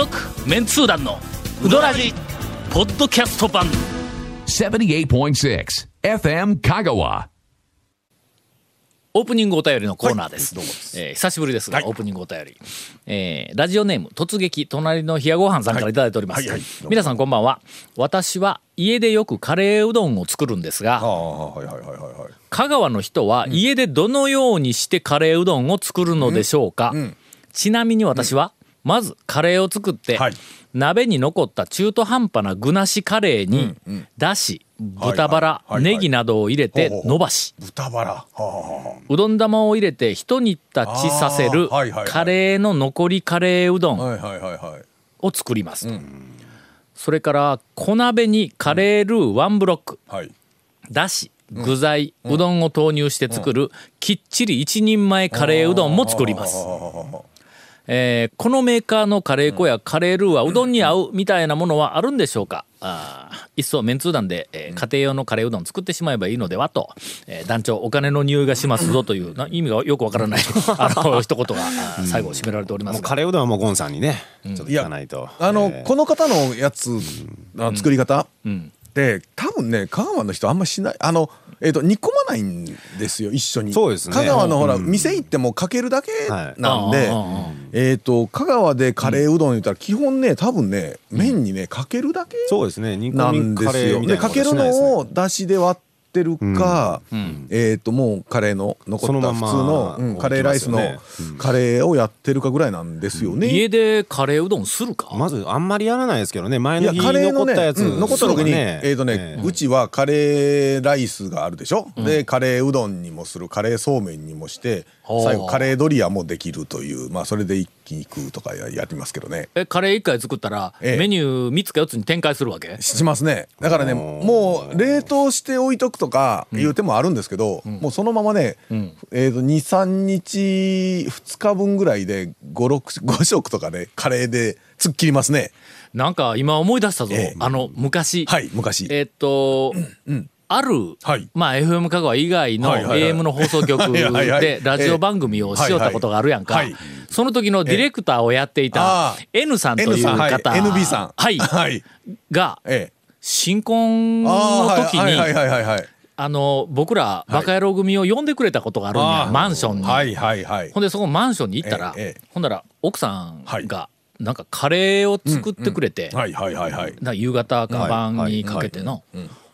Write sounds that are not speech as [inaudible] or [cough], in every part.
続メンツー団のウドラジポッドキャスト版78.6 FM Kagawa. オープニングお便りのコーナーです。はいどうもですえー久しぶりですが、オープニングお便り。えーラジオネーム、突撃、隣の冷やごはんさんからいただいております。はいはいはいどうも皆さんこんばんは。私は家でよくカレーうどんを作るんですが、香川の人は家でどのようにしてカレーうどんを作るのでしょうか、ちなみに私は、まずカレーを作って、はい。鍋に残った中途半端な具なしカレーに、だし豚バラ、はいはい。ネギなどを入れて伸ばし豚バラ。うどん玉を入れて一煮立ちさせるカレーの残りカレーうどんを作りますと、それから小鍋にカレールーワンブロック、はい。だし具材、うどんを投入して作る、きっちり一人前カレーうどんも作ります、えーこのメーカーのカレー粉やカレールーはうどんに合うみたいなものはあるんでしょうか？あー一層メンツー団で、えー家庭用のカレーうどん作ってしまえばいいのではと、えー団長お金の匂いがしますぞというな意味がよくわからない [laughs] あの一言が最後締められております。カレーうどんはもうゴンさんにね、ちょっと聞かないと。あの、えーこの方のやつ、あ作り方、で多分ね香川の人あんましないあの、えー、と煮込まないんですよ一緒に。そうですね。香川のほら、うん。店行ってもかけるだけはい。なんで、えー、と香川でカレーうどん言ったら基本ね多分ね麺にねかけるだけそうですね。煮な込みカんですよ。レーみかけるのをだしで割ってるか、えっ、ともうカレーの残った普通そのカレーライスのカレーをやってるかぐらいなんですよね。家でカレーうどんするか、まずあんまりやらないですけどね。前の日カレーのね、残ったやつ、うん残った時に、ねえっ、とね、ええ。うちはカレーライスがあるでしょ、でカレーうどんにもするカレーそうめんにもして最後カレードリアもできるというまあそれで一気に食うとかややりますけどね。えカレー1回作ったら、ええ。メニュー3つか4つに展開するわけ？しますね。だからねもう冷凍して置いとくとかいう手もあるんですけど、もうそのままね、えー、と23日2日分ぐらいで56食とかでカレーで突っ切りますね。なんか今思い出したぞ、ええ。あの昔、はい昔、えーっと、ある、はい。まあ FM 香川以外のはいはいはい。AM の放送局 [laughs] はいはいはい。でラジオ番組をしよったことがあるやんか、はいはい。その時のディレクターをやっていた N さんというさん、はい、方、NB さん。はい、はい。がええ。新婚のあ時にーはい。はいはいはいはいあの僕らバカ野郎組を呼んでくれたことがあるんや、マンションに、はいはいはい。ほんでそこマンションに行ったら、ええええ。ほんなら奥さんはい。がなんかカレーを作ってくれて、はいはいはいはい。な夕方か晩にかけての、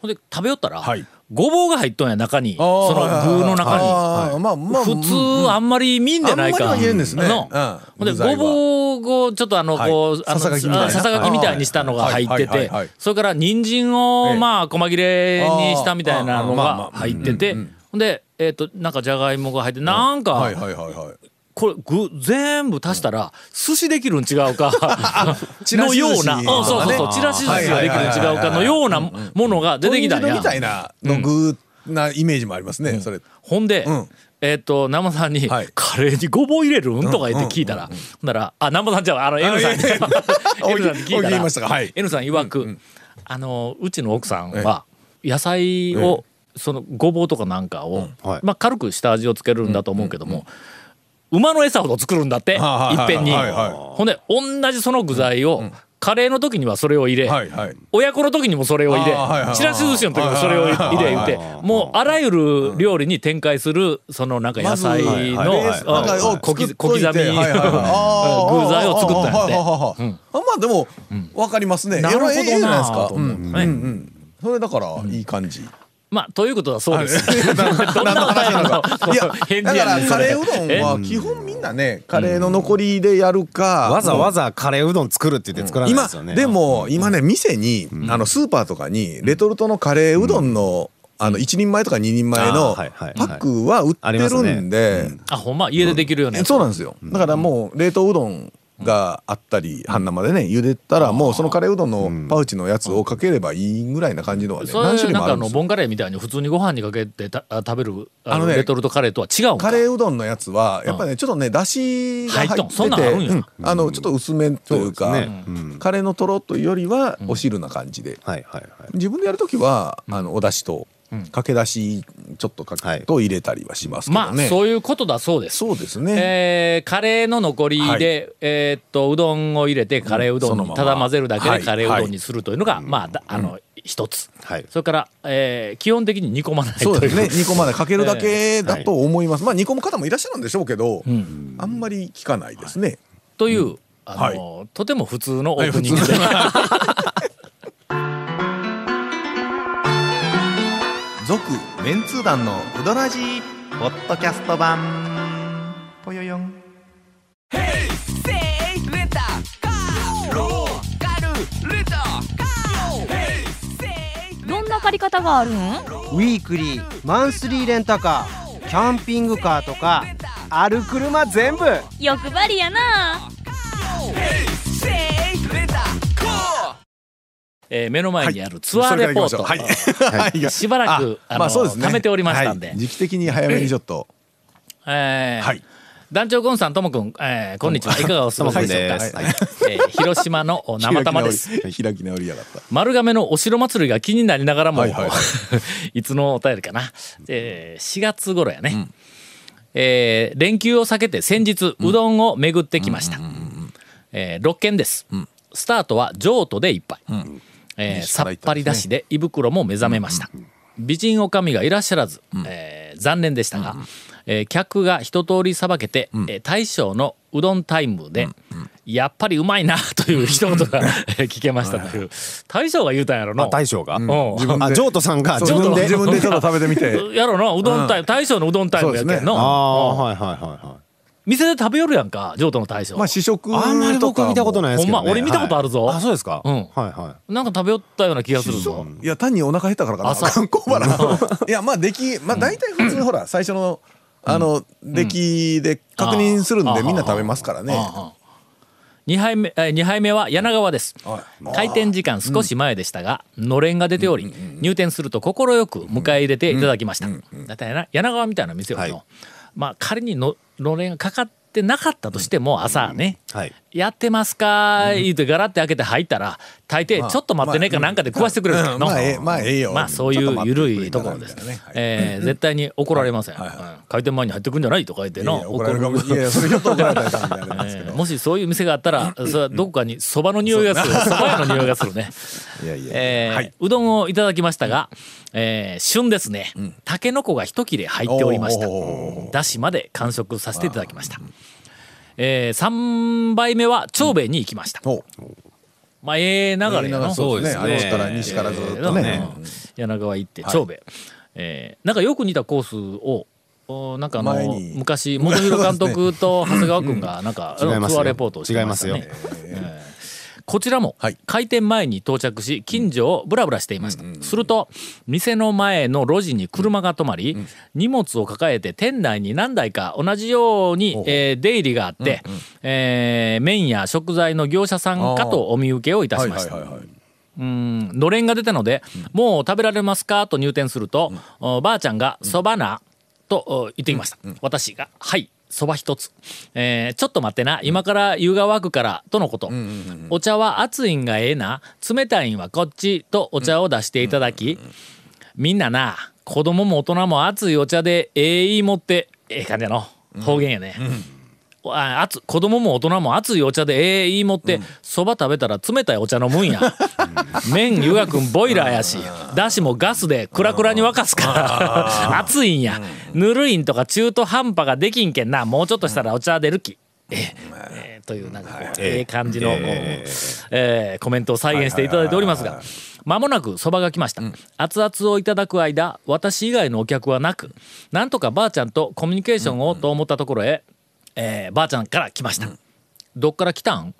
ほんで食べよったら、はい。ごぼうが入っとんや中に。その具の中に。あーまあまあ普通あんまり見んでないか。あんですね。の。うん。ほんでごぼうをちょっとあのはい。こうあのささがきみたいな。あささがきみたいにしたのが入ってはいはいてはいはい。それから人参をええ。まあ細切れにしたみたいなのが入っててほんでえっとなんかじゃがいもが入ってなんかはいはいはいはいこれ具全部足したら寿司できるん違うか [laughs] のような、うんそうそうそうねちらし寿司ができるん違うかのようなものが出てきたんや。みたいなの具なイメージもありますね、それ。ほんで、うん。えっ、と南波さんに、はい。カレーにごぼう入れるん?」とか言って聞いたら、ほんなら「あ南波さんじゃああの N さんに。[laughs] N さんに聞いたらはい。N さん曰く、あのうちの奥さんは野菜を、そのごぼうとかなんかを、はい。まあ、軽く下味をつけるんだと思うけども、馬の餌ほど作るんだって、はいっぺんに、ほんで同じその具材を、カレーの時にはそれを入れ、親子の時にもそれを入れ、ちらし寿司の時もそれを入れ言うてもうあらゆる料理に展開するそのなんか野菜の小刻み具材を作ったんやって。まあでもわかりますね。なるほどなと思ううんねそれだからいい感じまあということはそうです。はい。[laughs] どんなお便いや返だからカレーうどんは基本みんなねカレーの残りでやるかわざわざカレーうどん作るって言って作らない今ですよね。でも今ね店にあのスーパーとかにレトルトのカレーうどんのあの1人前とか2人前あのパックは売ってるんで。あほんま？家でできるよね。そうなんですよ。だからもう冷凍うどんがあったり半生でね茹でたらもうそのカレーうどんのパウチのやつをかければいいぐらいな感じのはねそ何種類もあるんですボンカレーみたいに普通にご飯にかけて食べるああのレトルトカレーとは違うんか？カレーうどんのやつはやっぱねちょっとねだしが入入っとん。そんなんあってるんや。てうん。あのちょっと薄めというかカレーのとろというよりはお汁な感じで。はいはいはい。自分でやるときはあのお出汁とかけだしちょっとかはい。けと入れたりはしますけまあどね。そういうことだそうです。そうですね。えーカレーの残りで、はい。えーっとうどんを入れてカレーうどんにただ混ぜるだけはい。でカレーうどんにするというのが、まあだあの一つ、はい。それから、えー基本的に煮込まないといそううですね。煮込まない。かけるだけだと思います。まあ煮込む方もいらっしゃるんでしょうけど、ん。あんまり聞かないですね。という、あのとても普通のオはいープニングで、メンツー団のウドラジーポッドキャスト版。ぽよよん。どんな借り方があるんウィークリーマンスリーレンタカーキャンピングカーとかある車全部。欲張りやなえー目の前にあるツアーレポート、はい。はい。[laughs] しばらくあの、まあそうですね。貯めておりましたんで、はい。時期的に早めにちょっと。[laughs] えーはい。団長ゴンさんともくん、えーこんにちは。いかがお過ごしでしょうか、ともくんえー広島のお生玉です。開き直り開き直りやがった。[laughs] 丸亀のお城祭りが気になりながらも、はいはいはい。いつのお便りかな、えー4月頃やね、えー連休を避けて先日うどんを巡ってきました、えー6軒です、スタートは譲渡で一杯、えー西さっぱりだしで胃袋も目覚めました、美人女将がいらっしゃらず、えー残念でしたが、えー客が一通りさばけて、えー大将のうどんタイムで、やっぱりうまいなという一言がえー [laughs] 聞けましたという大将が言うたんやろな。あ大将が、うん。自分で。あ譲渡さんが自分で。自分でちょっと食べてみて。[laughs] やろなうどんタイム、大将のうどんタイムやけんの、ああはいはいはいはい店で食べよるやんか譲渡の大将、まあ試食あんまり僕見たことい。ないですけど、ね、ほんま俺見たことあるぞ。はい。あそうですか、うん。はいはなんか食べよったような気がするぞ。いや単にお腹減ったからかな。朝観光バラ。[laughs] いやまあ出来まあ大体普通ほら最初のあの出来で確認するんでみんな食べますからね。2杯目、えー、2杯目は柳川です。はい。開店時間少し前でしたが、のれんが出ており、入店すると快く迎え入れていただきました、だってや柳川みたいな店をの、はいまあ仮にののれんがかかってなかったとしても朝ね、はい。やってますか？言うてガラって開けて入ったら大抵ちょっと待ってねかなんかで食わしてくれる。のうん。まあええまあええよ。まあそういう緩いところですえー絶対に怒られません、開店前に入ってくんじゃないとか言っての。や怒られるれ [laughs] もしそういう店があったらそれはどこかにそばの匂いがする。そば屋の匂いがするね、[laughs] えうどんをいただきましたが、えー旬ですね、たけのこが一切れ入っておりました。だしまで完食させていただきました、え3杯目は長兵衛に行きました、おまあええ流れやのそうですね。あそうですね。っちから西からずっとえーね。うん。柳川行って長兵衛、えーなんかよく似たコースをおなんかあの昔本広監督と長谷川君がなんか、[laughs] 違いますよ。ツアーレポートをしてましたね。違いますこちらもはい。開店前に到着し近所をブラブラしていました、すると店の前の路地に車が止まり、荷物を抱えて店内に何台か同じように、えー出入りがあって、えー麺や食材の業者さんかとお見受けをいたしました。うんのれんが出たので、もう食べられますか？と入店すると、おばあちゃんが「そばな」とお言ってきました、私が「はいそば一つ、えーちょっと待ってな。今から湯が沸くから」とのこと、お茶は熱いんがええな。冷たいんはこっち。とお茶を出していただき、みんなな子供も大人も熱いお茶でええいいもってええ感じやの。方言やね、あ熱子供も大人も熱いお茶でええいいもってそば、食べたら冷たいお茶飲むんや。[laughs] 麺湯がくんボイラーやしだしもガスでクラクラに沸かすから熱いんや。ぬるいんとか中途半端ができんけんなもうちょっとしたらお茶出るき。ええ。ええというなんかええ感じの、ええ。コメントを再現していただいておりますがまもなくそばが来ました、熱々をいただく間私以外のお客はなくなんとかばあちゃんとコミュニケーションをと思ったところへ、えーばあちゃんから来ました、どっから来たん、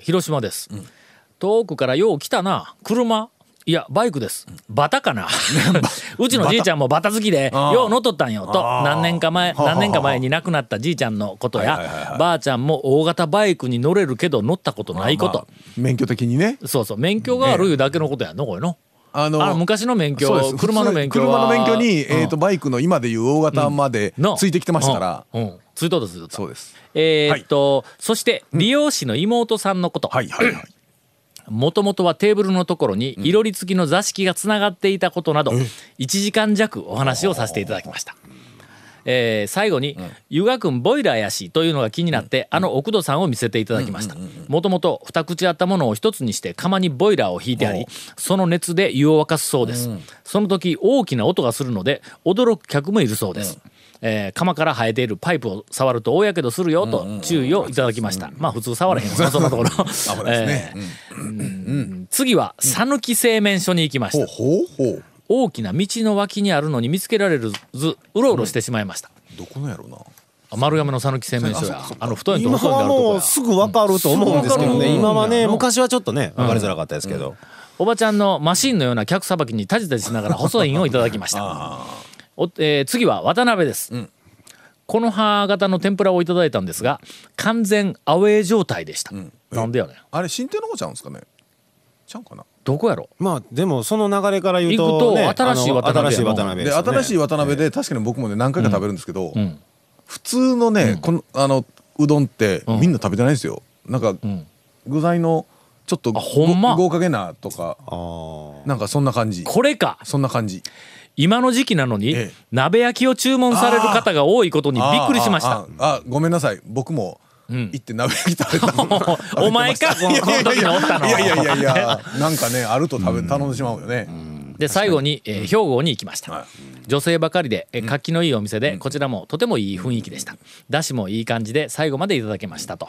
広島です、遠くからよう来たな。車？いやバイクです。バタかな？[laughs] [laughs] うちのじいちゃんもバタ好きでよう乗っとったんよ。と何年か前何年か前に亡くなったじいちゃんのことや。ばあちゃんも大型バイクに乗れるけど乗ったことないこと。まあ免許的にね。そうそう免許があるいうだけのことやん。のこれの。あのあ昔の免そうです。許車の免許車はの免許に、うん。えー、とバイクの今でいう大型までの。ついてきてましたから、うんうんついとったついと。ったそうです。えーっと、そして理容師の妹さんのこと、はいはいはい。もともとはテーブルのところにいろり付きの座敷がつながっていたことなど1時間弱お話をさせていただきました。えー最後に「湯河君ボイラーやし」というのが気になって、あの奥戸さんを見せていただきました。もともと二口あったものを一つにして釜にボイラーを引いてありその熱で湯を沸かすそうです、その時大きな音がするので驚く客もいるそうです、えー釜から生えているパイプを触ると大やけどするよと注意をいただきました、まあ普通触らへんよ。なそんなところ。次は讃岐製麺所に行きました、ほうほうほう。大きな道の脇にあるのに見つけられるずうろうろしてしまいました、どこのやろうな。あ丸亀の讃岐製麺所や。あの太いと今細いあはるとこや。もうすぐ分かると思うんですけどすぐ分かるね今はねうん。昔はちょっとね分かりづらかったですけど。おばちゃんのマシンのような客さばきにタジタジしながら細いんをいただきましたお、えー次は渡辺です、この葉型の天ぷらをいただいたんですが完全アウェー状態でした、なんでやねん。あれ新店の方ちゃうんですかね？ちゃうんかな？どこやろ？まあでもその流れから言う行くととね新しい渡辺新しい渡辺でね。新しい渡辺で確かに僕もね何回か食べるんですけど、ん。普通のね、このあのうどんってん。みんな食べてないんですよ。なんか、ん。具材のちょっとあほんま？ご豪華げなとかなんかそんな感じ。これか。そんな感じ。今の時期なのに、ええ。鍋焼きを注文される方が多いことにびっくりしました。あごめんなさい。僕もん。行って鍋焼き食べたのお前かこの時におったのいやいやいやいや [laughs] なんかねあると食べ頼んでしまうよねで最後に、えー兵庫に行きました、はい。女性ばかりで、えー活気のいいお店で、こちらもとてもいい雰囲気でした。だしもいい感じで最後までいただけましたと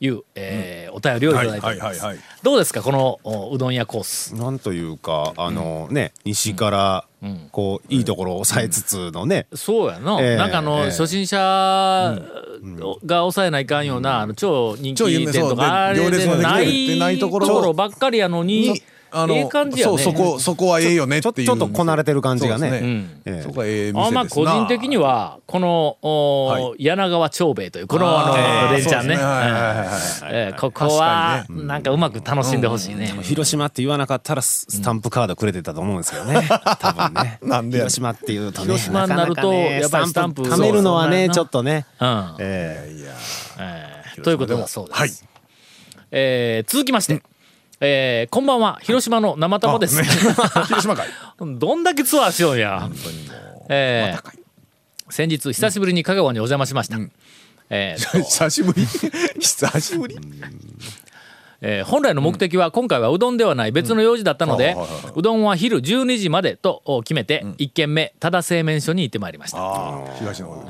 いう、えーお便りをいただいてどうですかこのおうどん屋コース？なんというかあのね西からこういいところを抑えつつのね。そうやな、ええなんかあの、ええ初心者が抑えないかんような、あの超人気店とかあれででないところろばっかりやのににあのええ感じやね。そうそこそこはええよねっていう。ちょっとこなれてる感じがね。そうですうん。ええ。そこはええ店ですな。あまあ個人的にはこの、おは柳川長兵衛というこのあのあーレンちゃん。ねここは確なんかうまく楽しんでほしいね。広島って言わなかったらススタンプカードくれてたと思うんですけどね。多分ね。[laughs] なんで広島っていうとね広島になるとかかねやっぱりスタンプ貯めるのはねちょっとね。うん。えいやえーということだそうです。はい。えー続きまして、えーこんばんは。広島の生玉です。あね。[laughs] 広島会どんだけツアーしようや。えー先日久しぶりに香川にお邪魔しました。えーと [laughs] 久しぶり。[laughs] 久しぶり。えー本来の目的は今回はうどんではない別の用事だったのでうどんは昼12時までとお決めて1軒目多田製麺所に行ってまいりました。東の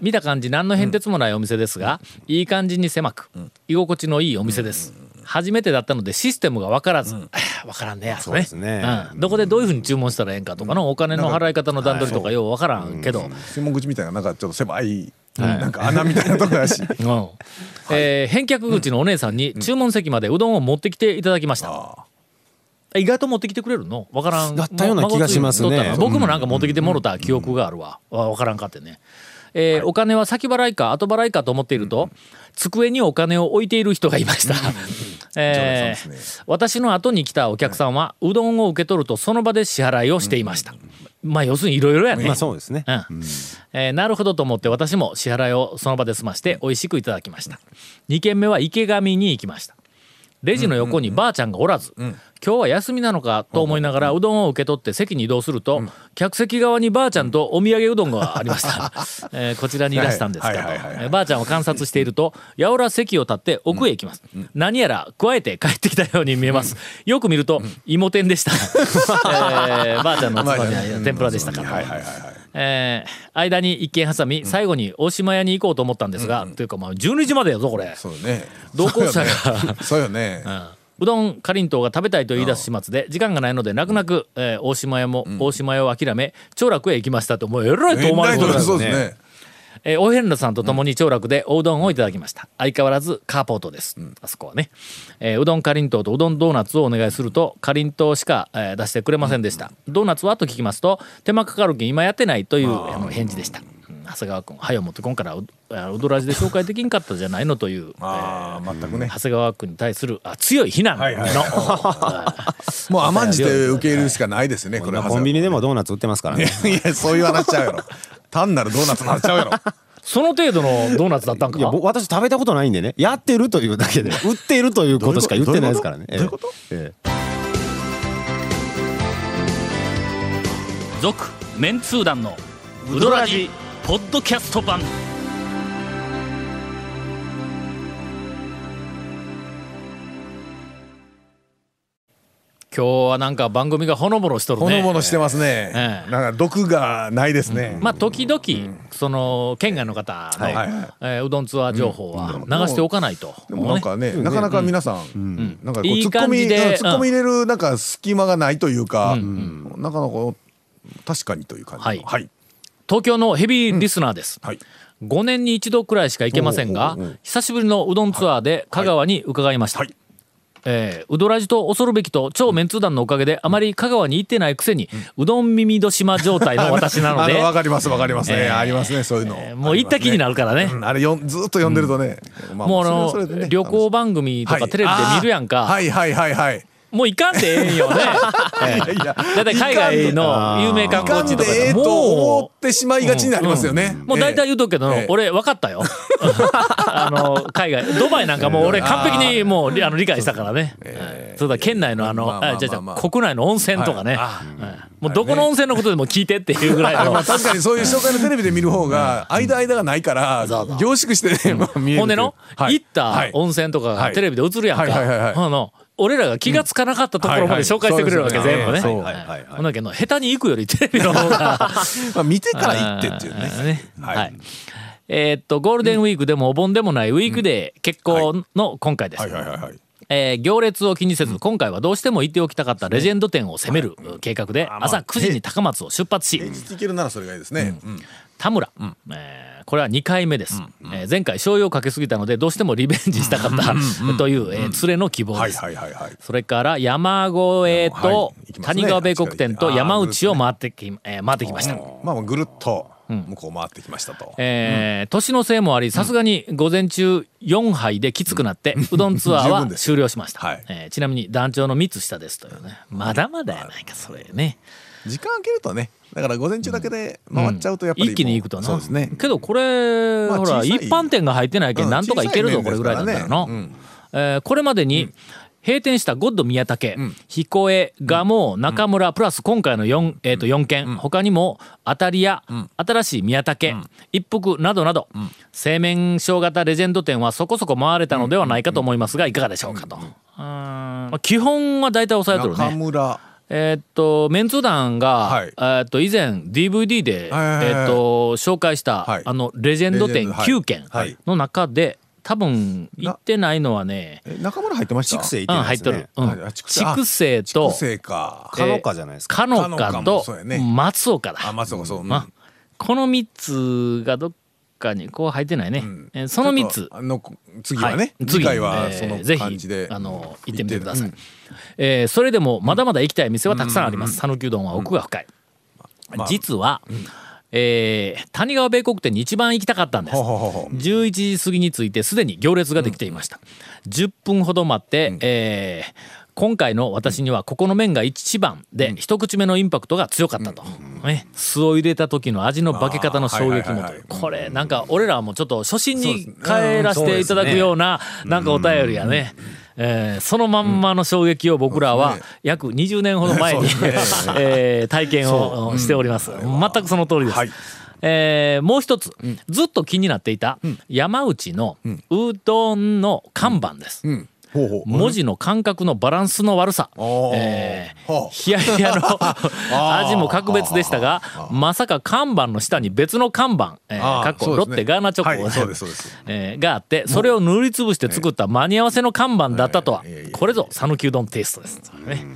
見た感じ何の変哲もないお店ですが、いい感じに狭く、居心地のいいお店です、初めてだったのでシステムが分からず、[sighs] 分からんねや。そうですね。うん。どこでどういうふうに注文したらええんかとかのお金の払い方の段取りとかよう分からんけど、専門口みたいななん。かちょっと狭いなん。か穴みたいなとこだしうん。えー返却口のお姉さん。に注文席までうどん。を持ってきていただきました、意外と持ってきてくれるの分からん。だったような気がしますね僕もなん。か持ってきてもろた記憶があるわ、わ分からん。かってね、えーお金は先払いか後払いかと思っていると、机にお金を置いている人がいました、[laughs] えー常連さん私の後に来たお客さんはうどんを受け取るとその場で支払いをしていました、まあ要するにいろいろやね、まあそうですね。うん。えーなるほどと思って私も支払いをその場で済まして美味しくいただきました。2軒目は池上に行きましたレジの横にばあちゃんがおらず、今日は休みなのかと思いながらうどんを受け取って席に移動すると、客席側にばあちゃんとお土産うどんがありました、[laughs] えーこちらにいらしたんですかとはいはいはいはいえーばあちゃんを観察しているとやおら席を立って奥へ行きます、何やら加えて帰ってきたように見えます、よく見ると芋天でした、[laughs] えーばあちゃんのつまみは天ぷらでしたか。ら、はいはいはいはいえー間に一軒挟み最後に大島屋に行こうと思ったんですが、というかまあ12時までやぞこれ。そうよね。同行者が。そうよね。[laughs] うどんかりんとうが食べたいと言い出す始末で時間がないので泣く泣く、えー大島屋も大島屋を諦め長楽へ行きましたともうえらい遠回りこですそうですねえー、お遍路さんと共に長楽でおうどんをいただきました。相変わらずカーポートです、あそこはね、えーうどんかりんとうとうどんドーナツをお願いするとかりんとうしか、えー出してくれませんでした、ドーナツはと聞きますと手間かかるけん今やってないというあの返事でした。うん。長谷川君はよ持ってこんからうあうどらじで紹介できんかったじゃないのという、えーああ全くね。長谷川君に対するあ強い非難の、はいはい。あ [laughs] もう甘んじて受け入れるしかないですねこれは。今コンビニでもドーナツ売ってますからね。いやそういう話ちゃうやろ単なるドーナツになっちゃうやろ。[laughs] その程度のドーナツだったんか？いや僕私食べたことないんでね。やってるというだけで。[laughs] 売っているということしか言ってないですからね。どういうこと？えええ。続メンツー団のウドラジポッドキャスト版今日はなんか番組がほのぼのしとるね。ほのぼのしてますね、ええ。なんか毒がないですね、まあ時々、その県外の方の、えーうどんツアー情報は流しておかないと、でもなんかね、なかなか皆さん、なんかこういいツッコミ、感じでうんツッコミ入れるなんか隙間がないというか、なかなか確かにという感じの。はい。はい。東京のヘビーリスナーです、はい。5年に一度くらいしか行けませんが久しぶりのうどんツアーで香川に伺いました、はいえーうどらじと恐るべきと超メンツー団のおかげであまり香川に行ってないくせに、うどん耳戸島状態の [laughs] 私なのでわかりますわかりますね。えーありますね、そういうの。えーもう行った気になるからねうんあれよんずっと読んでるとね。まあもうあのね旅行番組とかテレビで見るやんか、はいはいはいはい。もう行かんでええんよね。[laughs] だいたい海外の有名観いかん光地とかでええとでも思ってしまいがちになりますよね。もう大体言うとくけど、ええ。俺分かったよ。[laughs] あの海外ドバイなんかもう俺完璧にもうりあの理解したからね。ええ。そうだ県内のあの、まあじゃあじゃあ国内の温泉とかね、もうどこの温泉のことでも聞いてっていうぐらいの。まあ確かにそういう紹介のテレビで見る方が間間がないから凝縮してねまあ見えるほんでの、はい。行ったはい温泉とかがテレビで映るやんか。はいはいはいはいあの俺らが気がつかなかったところまで紹介してくれるわけ、全部ね。そう。はいはいはい。はいほんだけど下手に行くよりテレビの方が。[laughs] まあ見てから行ってっていうね。はい。はい。えーっとゴールデンウィークでもお盆でもないウィークデー結構の今回です。はいはいはいはい。えー行列を気にせず、今回はどうしても行っておきたかったレジェンド店を攻める計画で朝9時に高松を出発し平日行けるならそれがいいですねうん。田村、えーこれは2回目です、えー前回醤油をかけすぎたのでどうしてもリベンジしたかった。という、えー連れの希望はいです。はいはいはいそれから山越えと谷川米国店と山内を回ってき,、えー回ってきました。まあまあぐるっと向こう回ってきましたと。えー年のせいもありさすがに午前中4杯できつくなって、うどんツアーは終了しました、はい。えーちなみに団長の3つ下ですというね。まだまだやないかそれね、時間空けるとねだから午前中だけで回っちゃうとやっぱりもう一気に行くとなそうですね。けどこれ、ほらまあ小さい一般店が入ってないけんうんなんとかいけるぞこれぐらいだったらの、面ですからねえーこれまでに、閉店したゴッド宮武、彦根、蒲生、中村、プラス今回の 4,、えー、と4軒、他にも当たり屋、新しい宮武、一服などなど、製麺小型レジェンド店はそこそこ回れたのではないかと思いますがいかがでしょうかと。うーん。まあ基本は大体抑えとる中ね。村えーっとメンツ団が、はい。えーっと以前 DVD で、はいはいはいえーっと紹介した、はい。あのレジェンド店レジェンドはい。9軒はい。の中で多分行ってないのはね、え中村入ってました畜生いてうん、ないですね。入っとる。うん。あ畜生と畜生か。かのかじゃないですか？かのかと松岡だ。あ松岡そううん。あこの3つがどっかにこう入ってないね。ん。えーその3つ。の次はね。い。次回はえーそのぜ感じでひあの行ってみてください、うん。えーそれでもまだまだ行きたい店はたくさんあります。讃岐、うどんは奥が深い、まあ実は、えー谷川米国店に一番行きたかったんです。ほうほうほうほう11時過ぎに着いてすでに行列ができていました、10分ほど待って、えー今回の私にはここの麺が一番で、一口目のインパクトが強かったと、ね、酢を入れた時の味の化け方の衝撃もこれなんか俺らはもうちょっと初心に帰らせていただくようななんかお便りやね。えーそのまんまの衝撃を僕らは約20年ほど前に、[laughs] えー体験をしております。全くその通りです。はい。えーもう一つ、ずっと気になっていた山内のうどんの看板です。うん文字の感覚のバランスの悪さ、えーはあ。ヒヤヒヤの [laughs] 味も格別でしたがまさか看板の下に別の看板、えーかっこね。ロッテガーナチョコ、はい [laughs] えーがあってそれを塗りつぶして作った間に合わせの看板だったとは、これぞ讃岐うどんテイストです。ね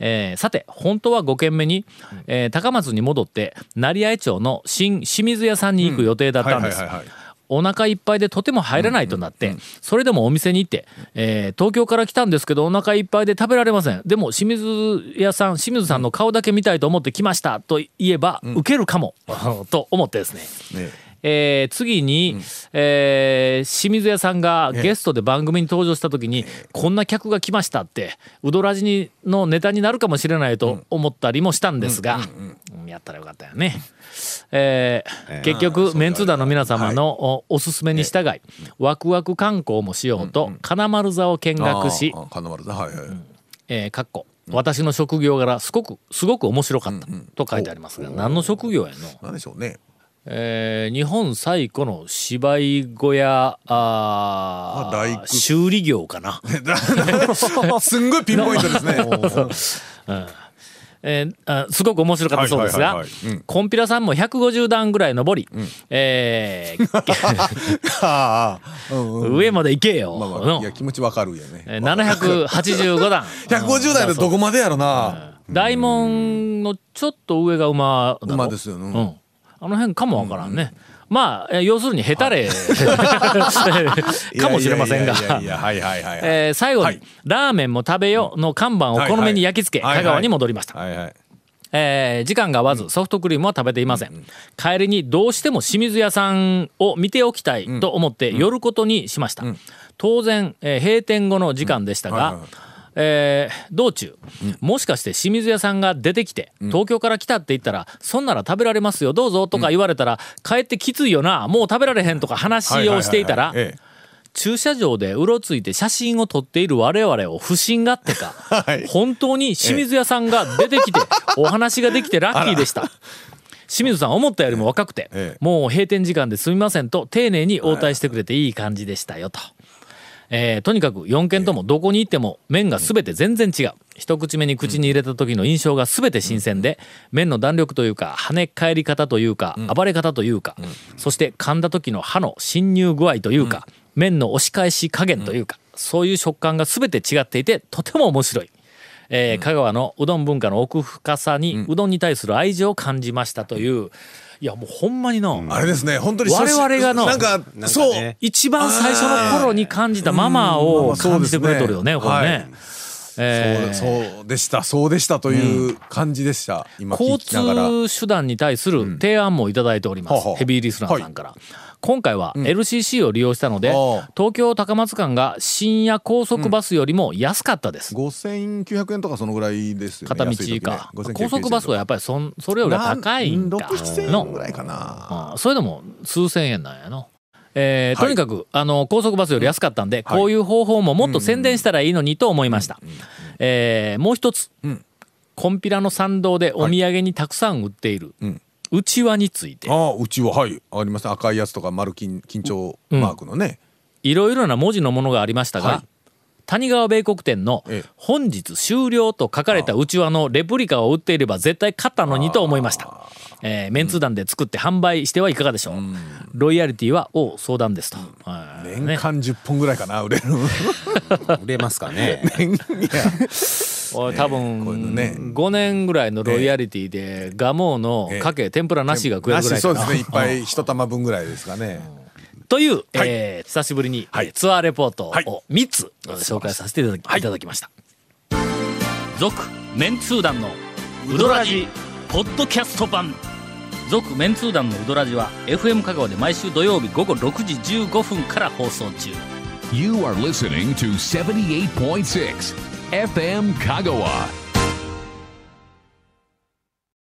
えーさて本当は5軒目に、えー高松に戻って成合町の新清水屋さんに行く予定だったんです。はいはいはいはいお腹いっぱいでとても入らないとなって、それでもお店に行って、えー東京から来たんですけどお腹いっぱいで食べられません。でも清水屋さん清水さんの顔だけ見たいと思って来ましたと言えば、受けるかもと思ってですね。ねえー次に、えー清水屋さんがゲストで番組に登場した時に、こんな客が来ましたってうどらじにのネタになるかもしれないと思ったりもしたんですが、うんやったらよかったよね。えー結局、メンツー団の皆様のおおすすめに従い、ワクワク観光もしようと、金丸座を見学し金丸さんはいはい、えーかっこ私の職業柄すごくすごく面白かったと書いてありますが、何の職業やの、なんでしょうねえー日本最古の芝居小屋あーあ修理業かな。[laughs] すんごいピンポイントですね。[laughs] えーあすごく面白かったそうですがコンピラさんも150段ぐらい登り、えー [laughs] ああ、うんうん、上まで行けよ、まあまあのいや気持ちわかるよね。えー785段150代でどこまでやろな。大門のちょっと上が馬馬ですよね。うん、あの辺かもわからんね、まあえー要するにヘタレ [laughs] かもしれませんが。最後に、はい。ラーメンも食べよの看板をこの目に焼き付け、はいはい。香川に戻りました、はいはい。えー時間が合わずソフトクリームは食べていません、帰りにどうしても清水屋さんを見ておきたいと思って寄ることにしました、当然、えー閉店後の時間でしたが、はいはいえー道中、もしかして清水屋さんが出てきて、東京から来たって言ったらそんなら食べられますよどうぞとか言われたら、帰ってきついよなもう食べられへんとか話をしていたら、駐車場でうろついて写真を撮っている我々を不審がってか、[laughs] はい。本当に清水屋さんが出てきて [laughs] お話ができてラッキーでした。清水さん思ったよりも若くて、ええ。もう閉店時間ですみませんと丁寧に応対してくれていい感じでしたよと。えーとにかく4軒ともどこに行っても麺が全て全然違う。一口目に口に入れた時の印象が全て新鮮で麺の弾力というか跳ね返り方というか暴れ方というかそして噛んだ時の歯の侵入具合というか麺の押し返し加減というかそういう食感が全て違っていてとても面白い。えー香川のうどん文化の奥深さにうどんに対する愛情を感じましたといういやもうほんまにの、あれですね本当に我々がのなんかなんかそうね一番最初の頃に感じたママを感じてくれとるよね、うんこれね。そうえー。そうでした。そうでしたという感じでした、今聞交きながら。通手段に対する提案もいただいております、はあはあ。ヘビーリスナーさんから。今回は LCC を利用したので、ああ。東京高松間が深夜高速バスよりも安かったです。5900円とかそのぐらいですよね。片道か、5900高速バスはやっぱりそんそれよりは高いんか67000円のぐらいかな。うんそれでも数千円なんやの。えーはい。とにかくあの高速バスより安かったんで、こういう方法ももっと宣伝したらいいのにと思いました。えーもう一つ、ん。コンピラの参道でお土産にたくさん売っている、うちわについて。ああうちははい。ありますね赤いやつとか丸金緊張マークのね、いろいろな文字のものがありましたが、はい谷川米国店のええ「本日終了」と書かれたうちわのレプリカを売っていれば絶対買ったのにと思いました。えーメンツ団で作って販売してはいかがでしょう、ロイヤリティは王相談ですと、はい。ね年間10本ぐらいかな売れる。[laughs] 売れますかね。[laughs] 多分こういうのね。5年ぐらいのロイヤリティでガモーのかけ天ぷらなしが食えるぐらいかな。そうですね。いっぱい一玉分ぐらいですかねという、えー久しぶりに、はい。ツアーレポートはい。を3つ紹介させていただき,、い、ただきました。続、メンツー団のウドラジポッドキャスト版。続メンツー団のウドラジは FM 香川で毎週土曜日午後6時15分から放送中。You are listening to 78.6 FM Kagawa.